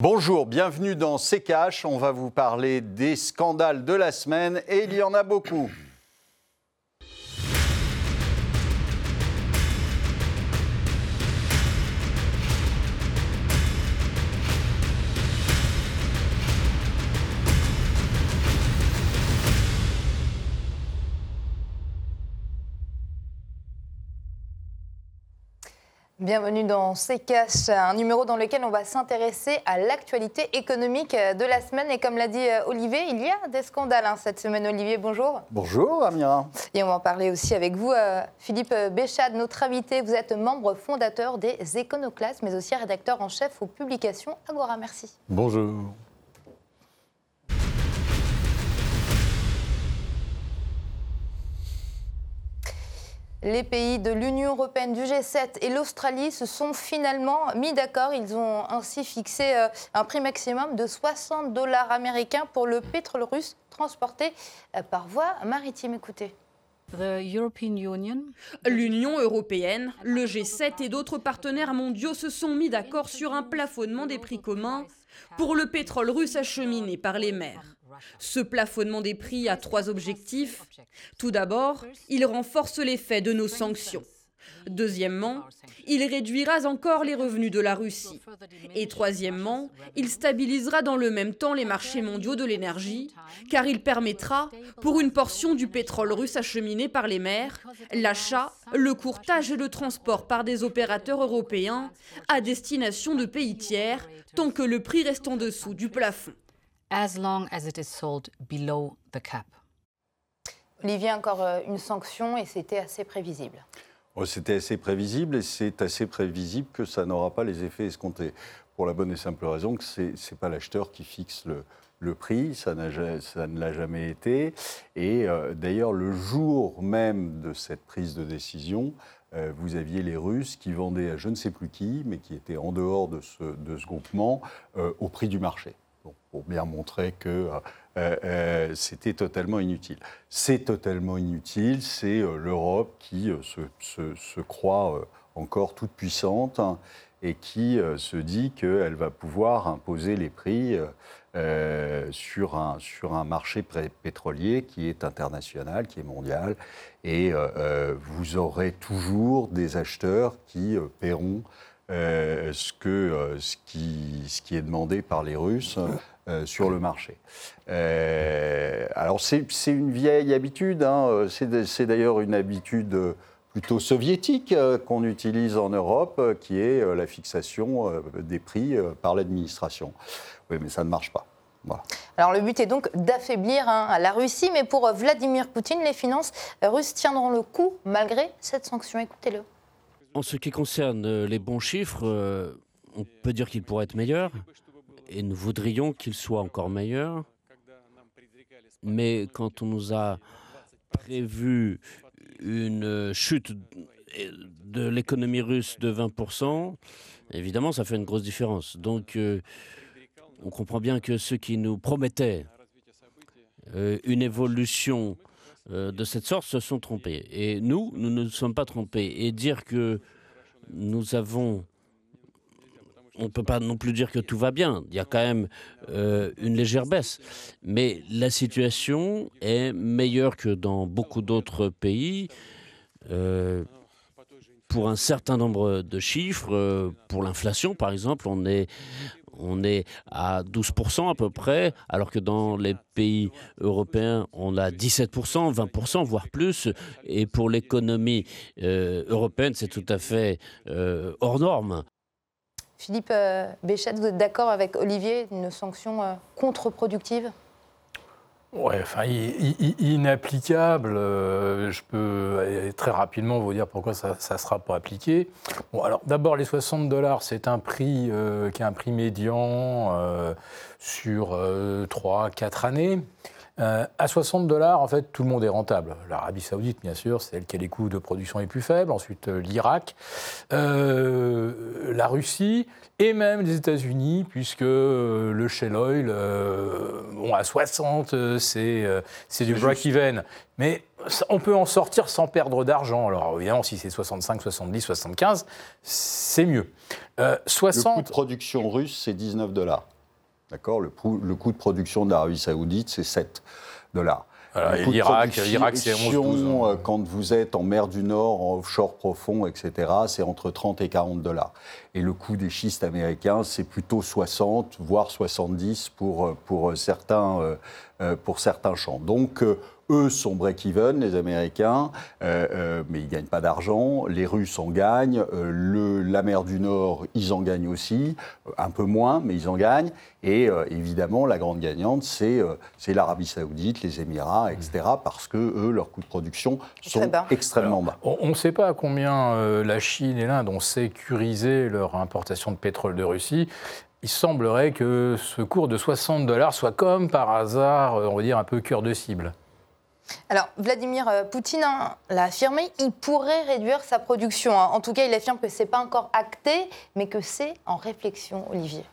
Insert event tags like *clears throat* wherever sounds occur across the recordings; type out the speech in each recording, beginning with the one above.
Bonjour, bienvenue dans CKH. On va vous parler des scandales de la semaine et il y en a beaucoup. Bienvenue dans CKH, un numéro dans lequel on va s'intéresser à l'actualité économique de la semaine. Et comme l'a dit euh, Olivier, il y a des scandales hein, cette semaine. Olivier, bonjour. Bonjour, Amira. Et on va en parler aussi avec vous, euh, Philippe Béchade, notre invité. Vous êtes membre fondateur des Éconoclastes, mais aussi rédacteur en chef aux publications Agora. Merci. Bonjour. Les pays de l'Union européenne, du G7 et l'Australie se sont finalement mis d'accord. Ils ont ainsi fixé euh, un prix maximum de 60 dollars américains pour le pétrole russe transporté euh, par voie maritime. Écoutez. L'Union européenne, le G7 et d'autres partenaires mondiaux se sont mis d'accord sur un plafonnement des prix communs pour le pétrole russe acheminé par les mers. Ce plafonnement des prix a trois objectifs. Tout d'abord, il renforce l'effet de nos sanctions. Deuxièmement, il réduira encore les revenus de la Russie. Et troisièmement, il stabilisera dans le même temps les marchés mondiaux de l'énergie, car il permettra, pour une portion du pétrole russe acheminé par les mers, l'achat, le courtage et le transport par des opérateurs européens à destination de pays tiers, tant que le prix reste en dessous du plafond as long as it is sold below the cap. Olivier, encore euh, une sanction et c'était assez prévisible. Oh, c'était assez prévisible et c'est assez prévisible que ça n'aura pas les effets escomptés. Pour la bonne et simple raison que ce n'est pas l'acheteur qui fixe le, le prix, ça, ça, ne l'a jamais été. Et euh, d'ailleurs, le jour même de cette prise de décision, euh, vous aviez les Russes qui vendaient à je ne sais plus qui, mais qui étaient en dehors de ce, de ce groupement, au prix du marché pour bien montrer que euh, euh, c'était totalement inutile. C'est totalement inutile, c'est euh, l'Europe qui se, croit encore toute puissante hein, et qui se dit qu'elle va pouvoir imposer les prix sur, un, sur un marché pétrolier qui est international, qui est mondial, et vous aurez toujours des acheteurs qui paieront ce, que, ce, qui, ce qui est demandé par les Russes euh, sur le marché. Euh, alors c'est une vieille habitude, hein. c'est d'ailleurs une habitude plutôt soviétique euh, qu'on utilise en Europe, qui est la fixation des prix par l'administration. Oui, mais ça ne marche pas. Alors le but est donc d'affaiblir hein, la Russie, mais pour Vladimir Poutine, les finances russes tiendront le coup malgré cette sanction. Écoutez-le. En ce qui concerne les bons chiffres, on peut dire qu'ils pourraient être meilleurs et nous voudrions qu'il soit encore meilleur. Mais quand on nous a prévu une chute de l'économie russe de 20%, évidemment, ça fait une grosse différence. Donc, euh, on comprend bien que ceux qui nous promettaient euh, une évolution euh, de cette sorte se sont trompés. Et nous, nous ne nous sommes pas trompés. Et dire que nous avons on ne peut pas non plus dire que tout va bien. Il y a quand même euh, une légère baisse. Mais la situation est meilleure que dans beaucoup d'autres pays. Euh, pour un certain nombre de chiffres, pour l'inflation par exemple, on est, on est à 12% à peu près, alors que dans les pays européens, on a 17%, 20%, voire plus. Et pour l'économie européenne, c'est tout à fait hors norme. Philippe euh, Béchette, vous êtes d'accord avec Olivier, une sanction euh, contre-productive? Oui, enfin, inapplicable. Euh, je peux très rapidement vous dire pourquoi ça ne sera pas appliqué. Bon, alors d'abord, les 60 dollars, c'est un prix qui est un prix médian sur 3-4 années. Euh, à 60 dollars, en fait, tout le monde est rentable. L'Arabie Saoudite, bien sûr, c'est elle qui a les coûts de production les plus faibles. Ensuite, euh, l'Irak, euh, la Russie et même les États-Unis, puisque le shale oil, bon, à 60, c'est du break-even. Mais on peut en sortir sans perdre d'argent. Alors évidemment, si c'est 65, 70, 75, c'est mieux. Euh, 60... Le coût de production russe, c'est 19 dollars. D'accord le, le, coût de production de l'Arabie saoudite, c'est 7 dollars. l'Irak, c'est 11 12. Euh, quand vous êtes en mer du Nord, en offshore profond, etc., c'est entre 30 et 40 dollars. Et le coût des schistes américains, c'est plutôt 60, voire 70 pour, pour, certains, euh, pour certains champs. Donc, eux sont break-even, les Américains, euh, euh, mais ils ne gagnent pas d'argent. Les Russes en gagnent. Euh, le, la mer du Nord, ils en gagnent aussi. un peu moins, mais ils en gagnent. Et évidemment, la grande gagnante, c'est l'Arabie Saoudite, les Émirats, etc. Parce que eux, leurs coûts de production sont extrêmement bas. On ne sait pas à combien la Chine et l'Inde ont sécurisé leur importation de pétrole de Russie il semblerait que ce cours de 60 dollars soit comme par hasard, on va dire, un peu cœur de cible. Alors, Vladimir euh, Poutine hein, l'a affirmé, il pourrait réduire sa production. Hein. En tout cas, il affirme que ce n'est pas encore acté, mais que c'est en réflexion, Olivier.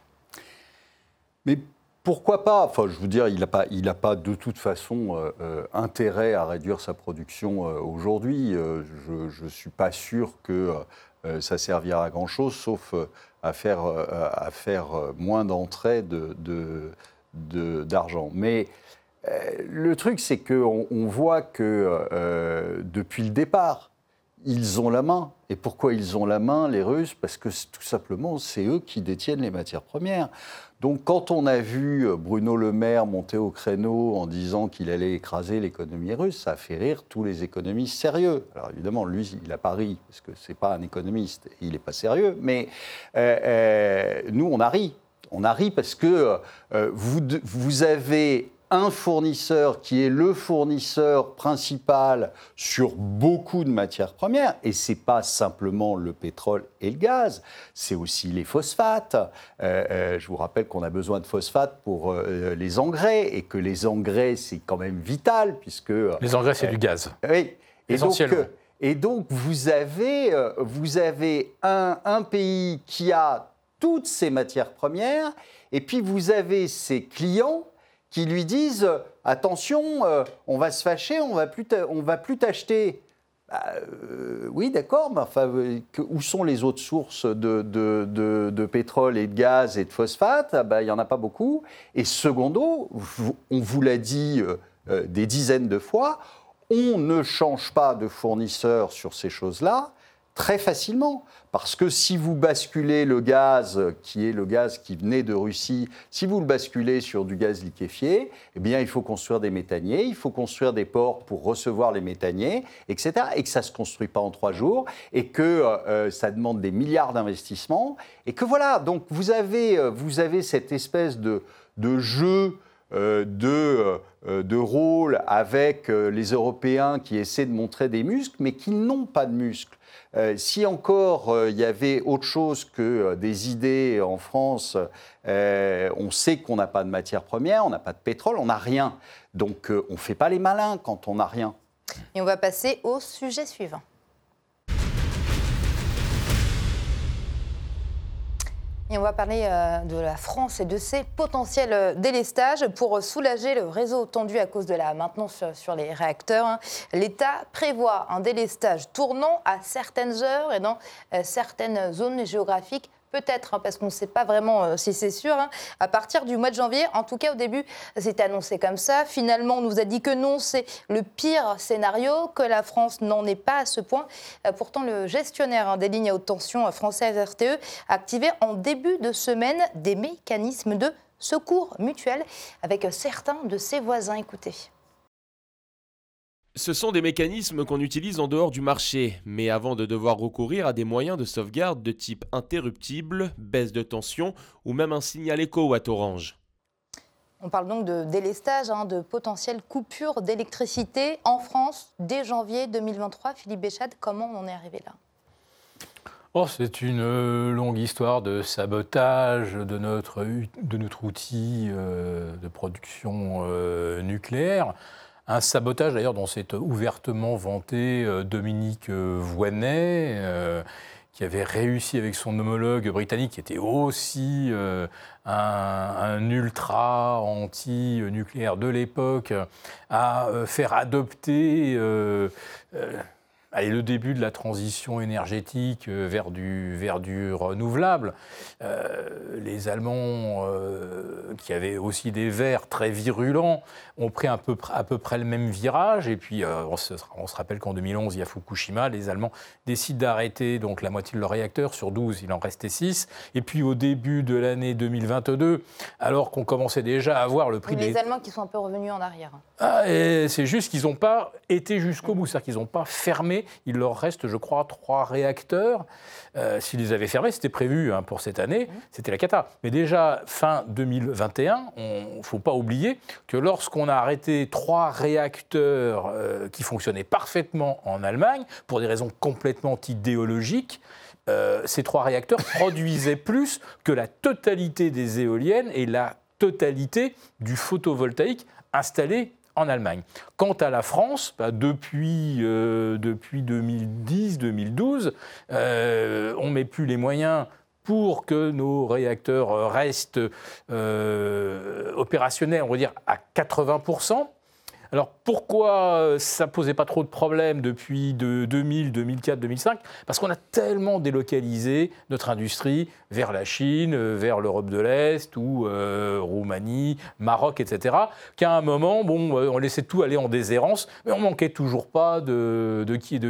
Mais pourquoi pas? Enfin, je veux dire, il n'a pas, pas de toute façon euh, euh, intérêt à réduire sa production aujourd'hui. je ne suis pas sûr que ça servira à grand-chose, sauf à faire, à faire moins d'entrées d'argent. De, mais le truc, c'est qu'on on voit que euh, depuis le départ, ils ont la main. Et pourquoi ils ont la main, les Russes? Parce que tout simplement, c'est eux qui détiennent les matières premières. Donc quand on a vu Bruno Le Maire monter au créneau en disant qu'il allait écraser l'économie russe, ça a fait rire tous les économistes sérieux. Alors évidemment, lui, il a pas ri, parce que ce n'est pas un économiste, il n'est pas sérieux, mais euh, nous, on a ri. On a ri parce que vous avez un fournisseur qui est le fournisseur principal sur beaucoup de matières premières, et ce n'est pas simplement le pétrole et le gaz, c'est aussi les phosphates. Euh, euh, je vous rappelle qu'on a besoin de phosphates pour euh, les engrais, et que les engrais, c'est quand même vital, puisque... Les engrais, c'est du gaz. Oui. Et donc, et donc, vous avez, vous avez un, un pays qui a toutes ces matières premières, et puis vous avez ses clients qui lui disent attention, euh, on va se fâcher, on va plus on va plus t'acheter. Bah, euh, oui, d'accord, mais enfin, euh, où sont les autres sources de, de, pétrole et de gaz et de phosphate? Ah, bah, Il n'y en a pas beaucoup. Et secondo, on vous l'a dit des dizaines de fois, on ne change pas de fournisseur sur ces choses-là très facilement. Parce que si vous basculez le gaz, qui est le gaz qui venait de Russie, si vous le basculez sur du gaz liquéfié, eh bien, il faut construire des méthaniers, il faut construire des ports pour recevoir les méthaniers, etc. Et que ça ne se construit pas en trois jours, et que euh, ça demande des milliards d'investissements. Et que voilà, donc vous avez, euh, vous avez cette espèce de, de jeu euh, de, de rôle avec les Européens qui essaient de montrer des muscles, mais qui n'ont pas de muscles. Euh, si encore euh, il y avait autre chose que euh, des idées en France, on sait qu'on n'a pas de matière première, on n'a pas de pétrole, on n'a rien. Donc on ne fait pas les malins quand on n'a rien. Et on va passer au sujet suivant. On va parler euh, de la France et de ses potentiels euh, délestages. Pour soulager le réseau tendu à cause de la maintenance sur les réacteurs, hein. l'État prévoit un délestage tournant à certaines heures et dans euh, certaines zones géographiques peut-être, hein, parce qu'on ne sait pas vraiment euh, si c'est sûr, hein. à partir du mois de janvier. En tout cas, au début, c'était annoncé comme ça. Finalement, on nous a dit que non, c'est le pire scénario, que la France n'en est pas à ce point. Euh, pourtant, le gestionnaire hein, des lignes à haute tension euh, française RTE a activé en début de semaine des mécanismes de secours mutuel avec certains de ses voisins. Écoutez. Ce sont des mécanismes qu'on utilise en dehors du marché, mais avant de devoir recourir à des moyens de sauvegarde de type interruptible, baisse de tension ou même un signal écho à Orange. On parle donc de délestage, hein, de potentielles coupures d'électricité en France dès janvier 2023. Philippe Béchade, comment on en est arrivé là? Oh, C'est une euh, longue histoire de sabotage de notre, de notre outil euh, de production euh, nucléaire. Un sabotage d'ailleurs dont s'est ouvertement vanté euh, Dominique euh, Voynet, euh, qui avait réussi avec son homologue britannique, qui était aussi un, un, ultra anti-nucléaire de l'époque, à faire adopter Allez, le début de la transition énergétique euh, vers du, vers du renouvelable. Euh, les Allemands, euh, qui avaient aussi des verts très virulents, ont pris un peu, à peu près le même virage. Et puis, on se, on, se, rappelle qu'en 2011, il y a Fukushima. Les Allemands décident d'arrêter donc la moitié de leurs réacteurs. Sur 12, il en restait 6. Et puis, au début de l'année 2022, alors qu'on commençait déjà à voir le prix les des... Allemands qui sont un peu revenus en arrière. Ah, c'est juste qu'ils n'ont pas été jusqu'au bout. C'est-à-dire qu'ils n'ont pas fermé il leur reste, je crois, trois réacteurs. Euh, S'ils les avaient fermés, c'était prévu hein, pour cette année, c'était la cata. Mais déjà, fin 2021, il ne faut pas oublier que lorsqu'on a arrêté trois réacteurs euh, qui fonctionnaient parfaitement en Allemagne, pour des raisons complètement idéologiques, euh, ces trois réacteurs *laughs* produisaient plus que la totalité des éoliennes et la totalité du photovoltaïque installé en Allemagne. Quant à la France, bah, depuis, euh, depuis 2010-2012, euh, on ne met plus les moyens pour que nos réacteurs restent euh, opérationnels, on va dire, à 80 alors pourquoi euh, ça posait pas trop de problèmes depuis de 2000, 2004, 2005 Parce qu'on a tellement délocalisé notre industrie vers la Chine, euh, vers l'Europe de l'Est ou euh, Roumanie, Maroc, etc. Qu'à un moment, bon, on laissait tout aller en déshérence, mais on manquait toujours pas de,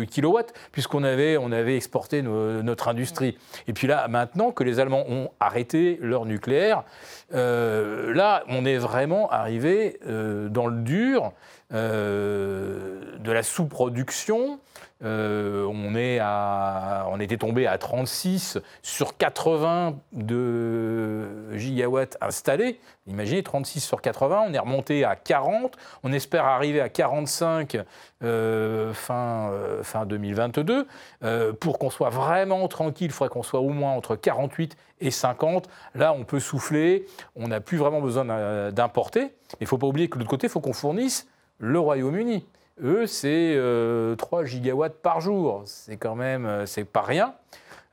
kilowatts puisqu'on avait, on avait exporté notre industrie. Et puis là, maintenant que les Allemands ont arrêté leur nucléaire, là, on est vraiment arrivé dans le dur. Euh, de la sous-production. Euh, on, était tombé à 36 sur 80 de gigawatts installés. Imaginez 36 sur 80, on est remonté à 40. On espère arriver à 45 euh, fin, fin 2022. pour qu'on soit vraiment tranquille, il faudrait qu'on soit au moins entre 48 et 50. Là, on peut souffler, on n'a plus vraiment besoin d'importer. Il ne faut pas oublier que de l'autre côté, il faut qu'on fournisse le Royaume-Uni. Eux, c'est 3 euh, gigawatts par jour. C'est quand même, euh, c'est pas rien.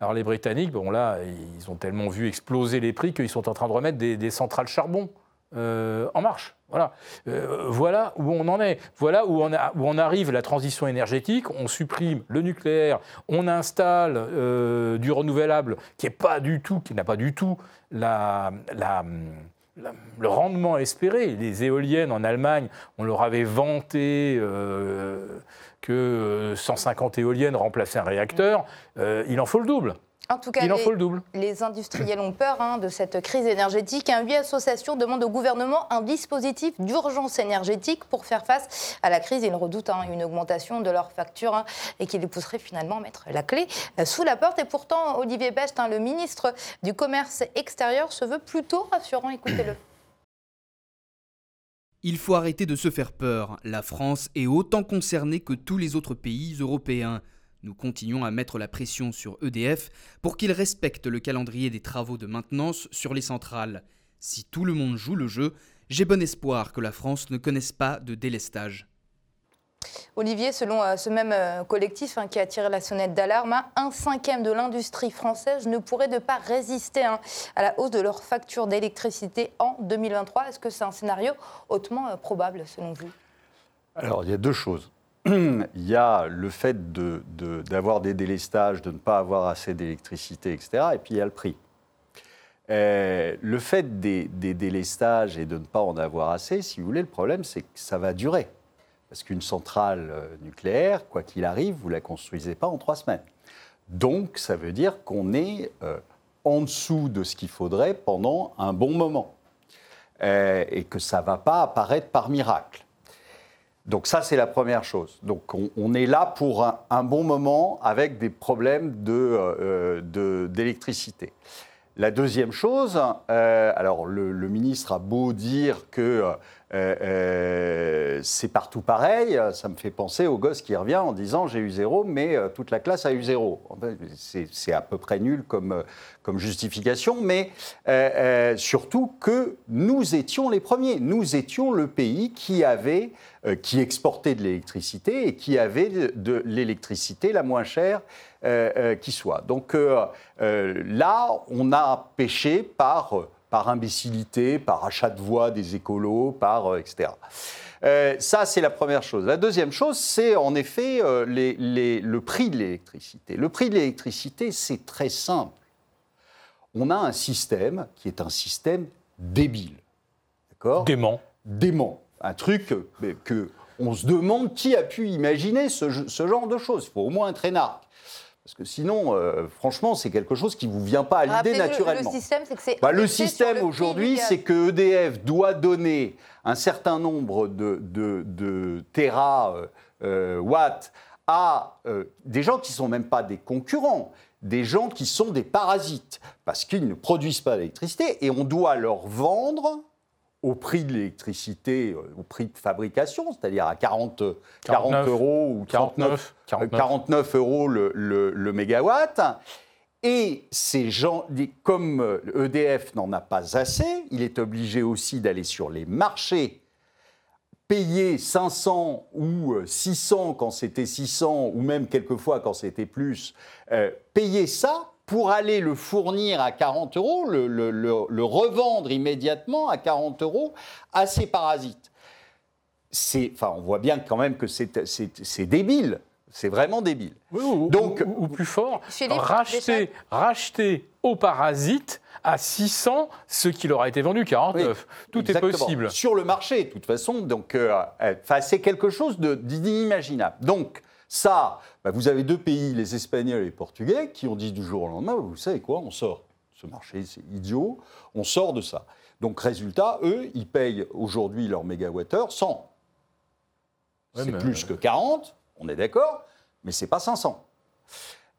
Alors les Britanniques, bon là, ils ont tellement vu exploser les prix qu'ils sont en train de remettre des, centrales charbon euh, en marche. Voilà. voilà où on en est. Voilà où on, où on, arrive la transition énergétique. On supprime le nucléaire, on installe du renouvelable qui n'a pas du tout la, la le rendement espéré. Les éoliennes en Allemagne, on leur avait vanté euh, que 150 éoliennes remplaçaient un réacteur. Euh, il en faut le double. En tout cas, il en les, faut le double. les industriels ont peur hein, de cette crise énergétique. Un huit associations demandent au gouvernement un dispositif d'urgence énergétique pour faire face à la crise. Ils redoutent hein, une augmentation de leurs factures hein, et qui les pousserait finalement à mettre la clé euh, sous la porte. Et pourtant, Olivier Best, le ministre du Commerce extérieur, se veut plutôt rassurant. Écoutez-le. Il faut arrêter de se faire peur. La France est autant concernée que tous les autres pays européens. Nous continuons à mettre la pression sur EDF pour qu'il respecte le calendrier des travaux de maintenance sur les centrales. Si tout le monde joue le jeu, j'ai bon espoir que la France ne connaisse pas de délestage. Olivier, selon euh, ce même euh, collectif hein, qui a tiré la sonnette d'alarme, hein, un cinquième de l'industrie française ne pourrait ne pas résister hein, à la hausse de leurs factures d'électricité en 2023. Est-ce que c'est un scénario hautement euh, probable selon vous? Alors, il y a deux choses. *clears throat* il y a le fait d'avoir de, des délestages, de ne pas avoir assez d'électricité, etc. Et puis il y a le prix. le fait des, des, délestages et de ne pas en avoir assez, si vous voulez, le problème, c'est que ça va durer. Parce qu'une centrale euh, nucléaire, quoi qu'il arrive, vous ne la construisez pas en trois semaines. Donc, ça veut dire qu'on est euh, en dessous de ce qu'il faudrait pendant un bon moment. Euh, et que ça ne va pas apparaître par miracle. Donc ça, c'est la première chose. Donc on, est là pour un, bon moment avec des problèmes d'électricité. De, la deuxième chose, alors le, ministre a beau dire que euh, euh, c'est partout pareil. Ça me fait penser au gosse qui revient en disant j'ai eu zéro, mais euh, toute la classe a eu zéro. C'est à peu près nul comme, comme justification, mais surtout que nous étions les premiers. Nous étions le pays qui avait, qui exportait de l'électricité et qui avait de l'électricité la moins chère qui soit. Donc là, on a péché par, par imbécilité, par achat de voix des écolos, par etc. ça, c'est la première chose. La deuxième chose, c'est en effet le prix de l'électricité. Le prix de l'électricité, c'est très simple. On a un système qui est un système débile. D'accord? Dément. Dément. Un truc que, on se demande qui a pu imaginer ce, genre de choses. Il faut au moins être énarque. Parce que sinon, euh, franchement, c'est quelque chose qui ne vous vient pas à l'idée naturellement. Le, système, c'est que c'est. Bah, le système aujourd'hui, c'est que EDF doit donner un certain nombre de, de, de euh, euh, à des gens qui ne sont même pas des concurrents, des gens qui sont des parasites, parce qu'ils ne produisent pas d'électricité et on doit leur vendre au prix de l'électricité, euh, au prix de fabrication, c'est-à-dire à 40, 40 euros ou 49, 49. euros le, le, mégawatt. Et ces gens, comme EDF euh, e n'en a pas assez, il est obligé aussi d'aller sur les marchés, payer 500 ou 600 euh, quand c'était 600, ou même quelquefois quand c'était plus, payer ça pour aller le fournir à 40 euros, le, revendre immédiatement à 40 euros à ces parasites. Enfin, on voit bien quand même que c'est débile. C'est vraiment débile. ou, Donc, ou, plus fort, racheter, racheter aux parasites à 600 ce qui leur a été vendu 49. Tout est possible. Sur le marché, de toute façon. Donc, euh, euh, c'est quelque chose d'inimaginable. Donc, ça, bah, vous avez deux pays, les Espagnols et les Portugais, qui ont dit du jour au lendemain, vous savez quoi, on sort. Ce marché, c'est idiot, on sort de ça. Donc résultat, eux, ils payent aujourd'hui leur mégawattheure 100. C'est plus que 40, on est d'accord, mais c'est pas 500.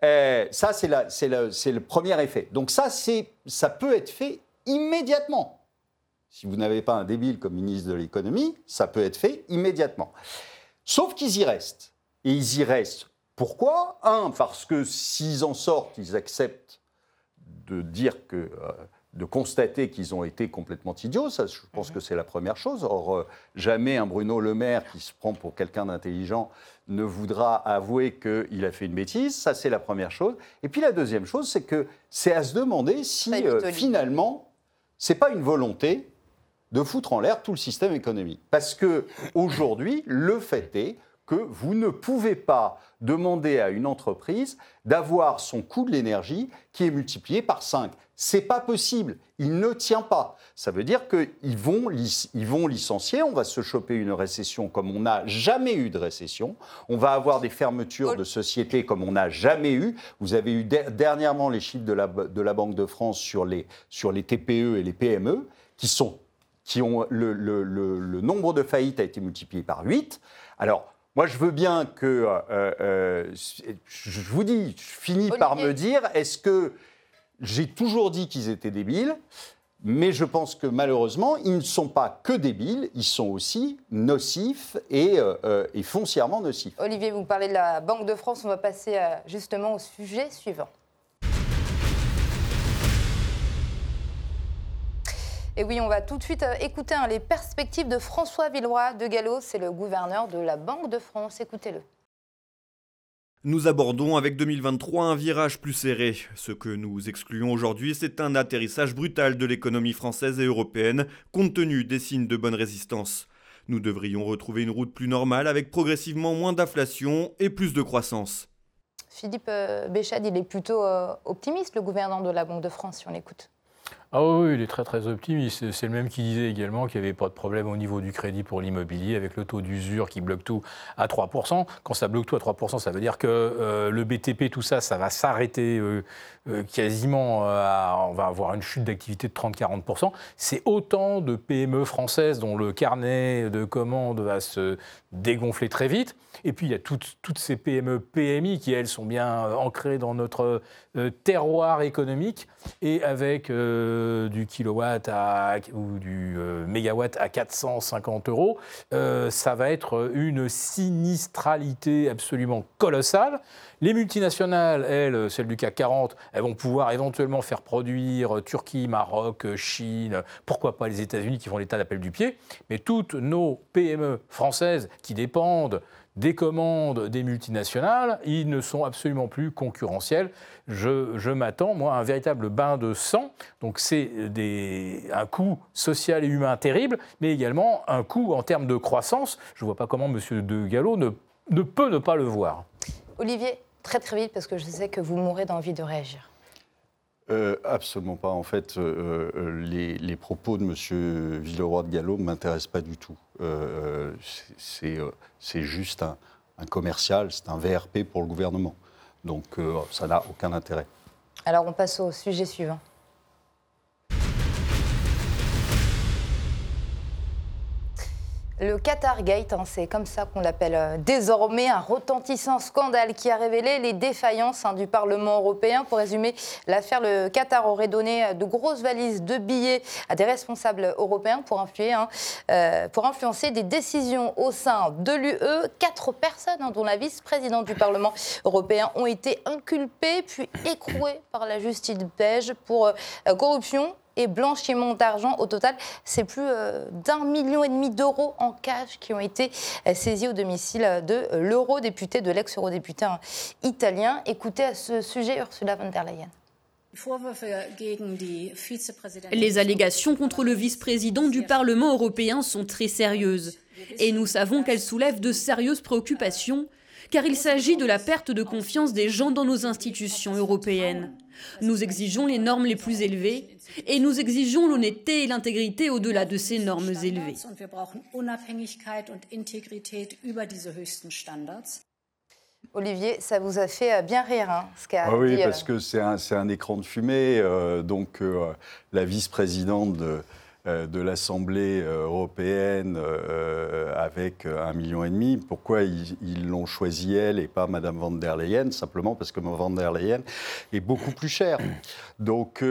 Euh, ça, c'est le premier effet. Donc ça, ça peut être fait immédiatement. Si vous n'avez pas un débile comme ministre de l'économie, ça peut être fait immédiatement. Sauf qu'ils y restent. Et ils y restent. Pourquoi Un, parce que s'ils en sortent, ils acceptent de dire que. Euh, de constater qu'ils ont été complètement idiots, ça, je pense que c'est la première chose. Or, euh, jamais un Bruno Le Maire qui se prend pour quelqu'un d'intelligent ne voudra avouer qu'il a fait une bêtise. Ça, c'est la première chose. Et puis la deuxième chose, c'est que c'est à se demander si euh, finalement, c'est pas une volonté de foutre en l'air tout le système économique. Parce que aujourd'hui, le fait est que vous ne pouvez pas demander à une entreprise d'avoir son coût de l'énergie qui est multiplié par 5. C'est pas possible. Il ne tient pas. Ça veut dire qu'ils vont, ils vont licencier. On va se choper une récession comme on n'a jamais eu de récession. On va avoir des fermetures de sociétés comme on n'a jamais eu. Vous avez eu dernièrement les chiffres de la, de la Banque de France sur les, sur les TPE et les PME qui sont qui ont le, le, le nombre de faillites a été multiplié par 8. Alors, moi, je veux bien que. Euh, euh, je vous dis, je finis par me dire est-ce que j'ai toujours dit qu'ils étaient débiles mais je pense que malheureusement, ils ne sont pas que débiles, ils sont aussi nocifs et, euh, et foncièrement nocifs. Olivier, vous parlez de la Banque de France, on va passer justement au sujet suivant. Et oui, on va tout de suite euh, écouter hein, les perspectives de François Villeroy de Gallo, c'est le gouverneur de la Banque de France. Écoutez-le. Nous abordons avec 2023 un virage plus serré. Ce que nous excluons aujourd'hui, c'est un atterrissage brutal de l'économie française et européenne, compte tenu des signes de bonne résistance. Nous devrions retrouver une route plus normale avec progressivement moins d'inflation et plus de croissance. Philippe euh, Béchade, il est plutôt euh, optimiste, le gouverneur de la Banque de France, si on l'écoute. Ah oui, il est très très optimiste. C'est le même qui disait également qu'il n'y avait pas de problème au niveau du crédit pour l'immobilier avec le taux d'usure qui bloque tout à 3%. Quand ça bloque tout à 3%, ça veut dire que euh, le BTP, tout ça, ça va s'arrêter euh, euh, quasiment. on va avoir une chute d'activité de 30-40%. C'est autant de PME françaises dont le carnet de commandes va se dégonfler très vite. Et puis il y a toutes, toutes ces PME, PMI qui, elles, sont bien ancrées dans notre terroir économique et avec du kilowatt ou du euh, mégawatt à 450 euros, euh, ça va être une sinistralité absolument colossale. Les multinationales, elles, celles du CAC 40, elles vont pouvoir éventuellement faire produire Turquie, Maroc, Chine, pourquoi pas les États-Unis qui font l'état d'appel du pied, mais toutes nos PME françaises qui dépendent des commandes des multinationales, ils ne sont absolument plus concurrentiels. Je, m'attends, moi, à un véritable bain de sang. Donc c'est un coût social et humain terrible, mais également un coût en termes de croissance. Je ne vois pas comment M. De Gallo ne, ne peut ne pas le voir. Olivier, très très vite, parce que je sais que vous mourrez d'envie de réagir. Euh, absolument pas. En fait, euh, euh, les, propos de M. Villeroy de Gallo ne m'intéressent pas du tout. c'est juste un commercial, c'est un VRP pour le gouvernement. Donc ça n'a aucun intérêt. Alors on passe au sujet suivant. Le Qatar Gate, hein, c'est comme ça qu'on l'appelle euh, désormais, un retentissant scandale qui a révélé les défaillances hein, du Parlement européen. Pour résumer, l'affaire, le Qatar aurait donné euh, de grosses valises de billets à des responsables européens pour, hein, euh, influencer des décisions au sein de l'UE. Quatre personnes, dont la vice-présidente du Parlement européen, ont été inculpées puis écrouées par la justice belge pour corruption et blanchiment d'argent. Au total, c'est plus euh, d'un million et demi d'euros en cash qui ont été euh, saisis au domicile de l'eurodéputé, de l'ex-eurodéputé hein, italien. Écoutez à ce sujet Ursula von der Leyen. Les allégations contre le vice-président du Parlement européen sont très sérieuses. Et nous savons qu'elles soulèvent de sérieuses préoccupations, car il s'agit de la perte de confiance des gens dans nos institutions européennes. Nous exigeons les normes les plus élevées et nous exigeons l'honnêteté et l'intégrité au-delà de ces normes élevées. Olivier, ça vous a fait euh, bien rire, hein, ce qu'a ah Oui, parce euh, que c'est un, un, écran de fumée. Euh, donc, la vice-présidente de, euh, de l'Assemblée euh, européenne euh, avec un million et demi. Pourquoi ils l'ont choisi elle et pas Madame van der Leyen? Simplement parce que Mme van der Leyen est beaucoup plus chère. Donc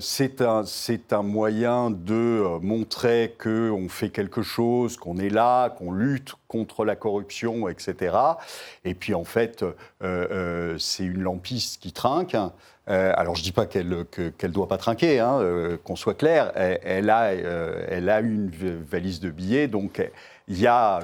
c'est un, un moyen de montrer qu'on fait quelque chose, qu'on est là, qu'on lutte contre la corruption, etc. Et puis en fait, c'est une lampiste qui trinque. Euh, alors je ne dis pas qu'elle ne doit pas trinquer, hein, euh, qu'on soit clair, elle, a, euh, elle a une valise de billets, donc il y, y a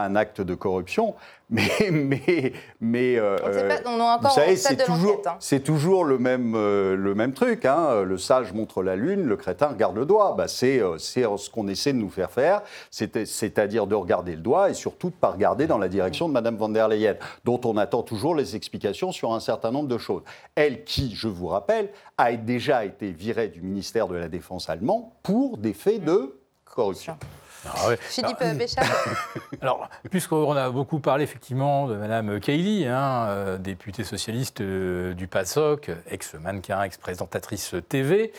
un acte de corruption. Mais, *laughs* mais, mais euh, on, encore vous savez, c'est toujours, hein. c'est toujours le même, euh, le même truc. Hein. Le sage montre la lune, le crétin regarde le doigt. Bah, c'est, euh, c'est ce qu'on essaie de nous faire faire, c'est-à-dire de regarder le doigt et surtout de ne pas regarder dans la direction de Mme van der Leyen, dont on attend toujours les explications sur un certain nombre de choses. Elle qui, je vous rappelle, a déjà été virée du ministère de la Défense allemand pour des faits de corruption. Ah Philippe alors, Béchard. *laughs* alors, puisqu'on a beaucoup parlé effectivement de Mme Kaili, hein, euh, députée socialiste euh, du PASOK, ex-mannequin, ex-présentatrice TV.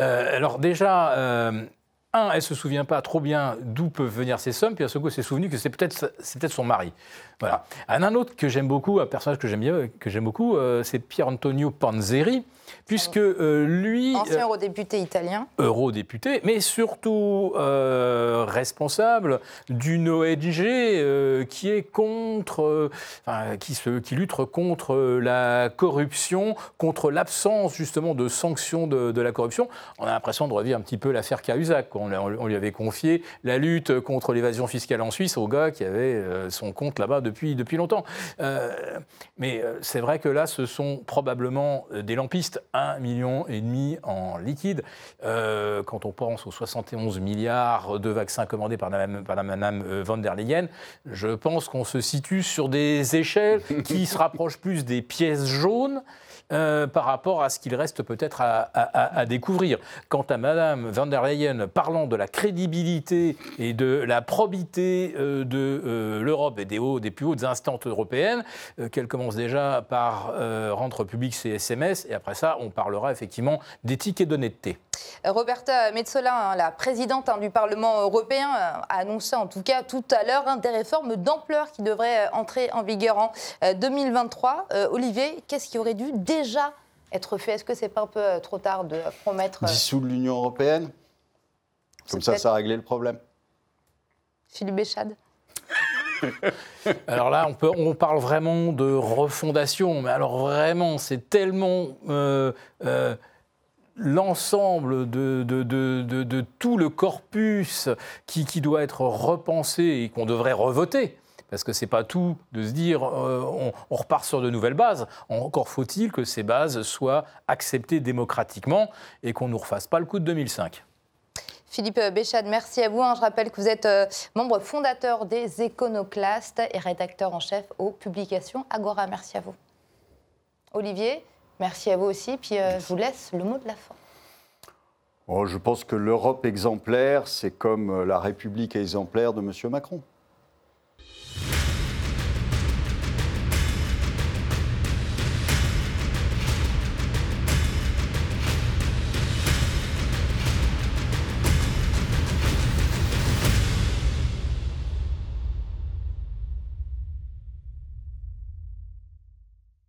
Euh, alors déjà, un, elle ne se souvient pas trop bien d'où peuvent venir ces sommes, puis à ce coup, elle s'est souvenu que c'est peut-être peut son mari. Voilà. Un, autre que j'aime beaucoup, un personnage que j'aime bien, que j'aime beaucoup, c'est Pier Antonio Panzeri, puisque euh, lui... Ancien euh, eurodéputé italien. Eurodéputé, mais surtout euh, responsable d'une ONG qui est contre, enfin, qui, se, qui lutte contre la corruption, contre l'absence justement de sanctions de, la corruption. On a l'impression de revivre un petit peu l'affaire Cahuzac. On, on, lui avait confié la lutte contre l'évasion fiscale en Suisse au gars qui avait son compte là-bas depuis, depuis longtemps. mais c'est vrai que là, ce sont probablement des lampistes 1,5 million et demi en liquide. Euh, quand on pense aux 71 milliards de vaccins commandés par Mme, par Madame euh, van der Leyen, je pense qu'on se situe sur des échelles qui se rapprochent plus des pièces jaunes euh, par rapport à ce qu'il reste peut-être à, découvrir. Quant à Madame van der Leyen parlant de la crédibilité et de la probité euh, de euh, l'Europe et des, plus hautes instances européennes, qu'elle commence déjà par rendre public ses SMS, et après ça, on parlera effectivement d'éthique et d'honnêteté. Roberta Metsola, hein, la présidente hein, du Parlement européen, a annoncé en tout cas tout à l'heure hein, des réformes d'ampleur qui devraient entrer en vigueur en 2023. Olivier, qu'est-ce qui aurait dû déjà être fait. Est-ce que c'est pas un peu euh, trop tard de promettre euh, Dissoudre l'Union européenne. Comme ça, ça a réglé le problème. Philippe Béchade. *laughs* Alors là, on, peut, on, parle vraiment de refondation, mais alors vraiment, c'est tellement euh, l'ensemble de, de, de, de, tout le corpus qui, qui doit être repensé et qu'on devrait revoter Parce que c'est pas tout de se dire euh, on, on, repart sur de nouvelles bases. Encore faut-il que ces bases soient acceptées démocratiquement et qu'on ne nous refasse pas le coup de 2005. Philippe Béchade, merci à vous. Je rappelle que vous êtes membre fondateur des Éconoclastes et rédacteur en chef aux publications Agora. Merci à vous. Olivier, merci à vous aussi. Puis je vous laisse le mot de la fin. Oh, je pense que l'Europe exemplaire, c'est comme la République exemplaire de M. Macron.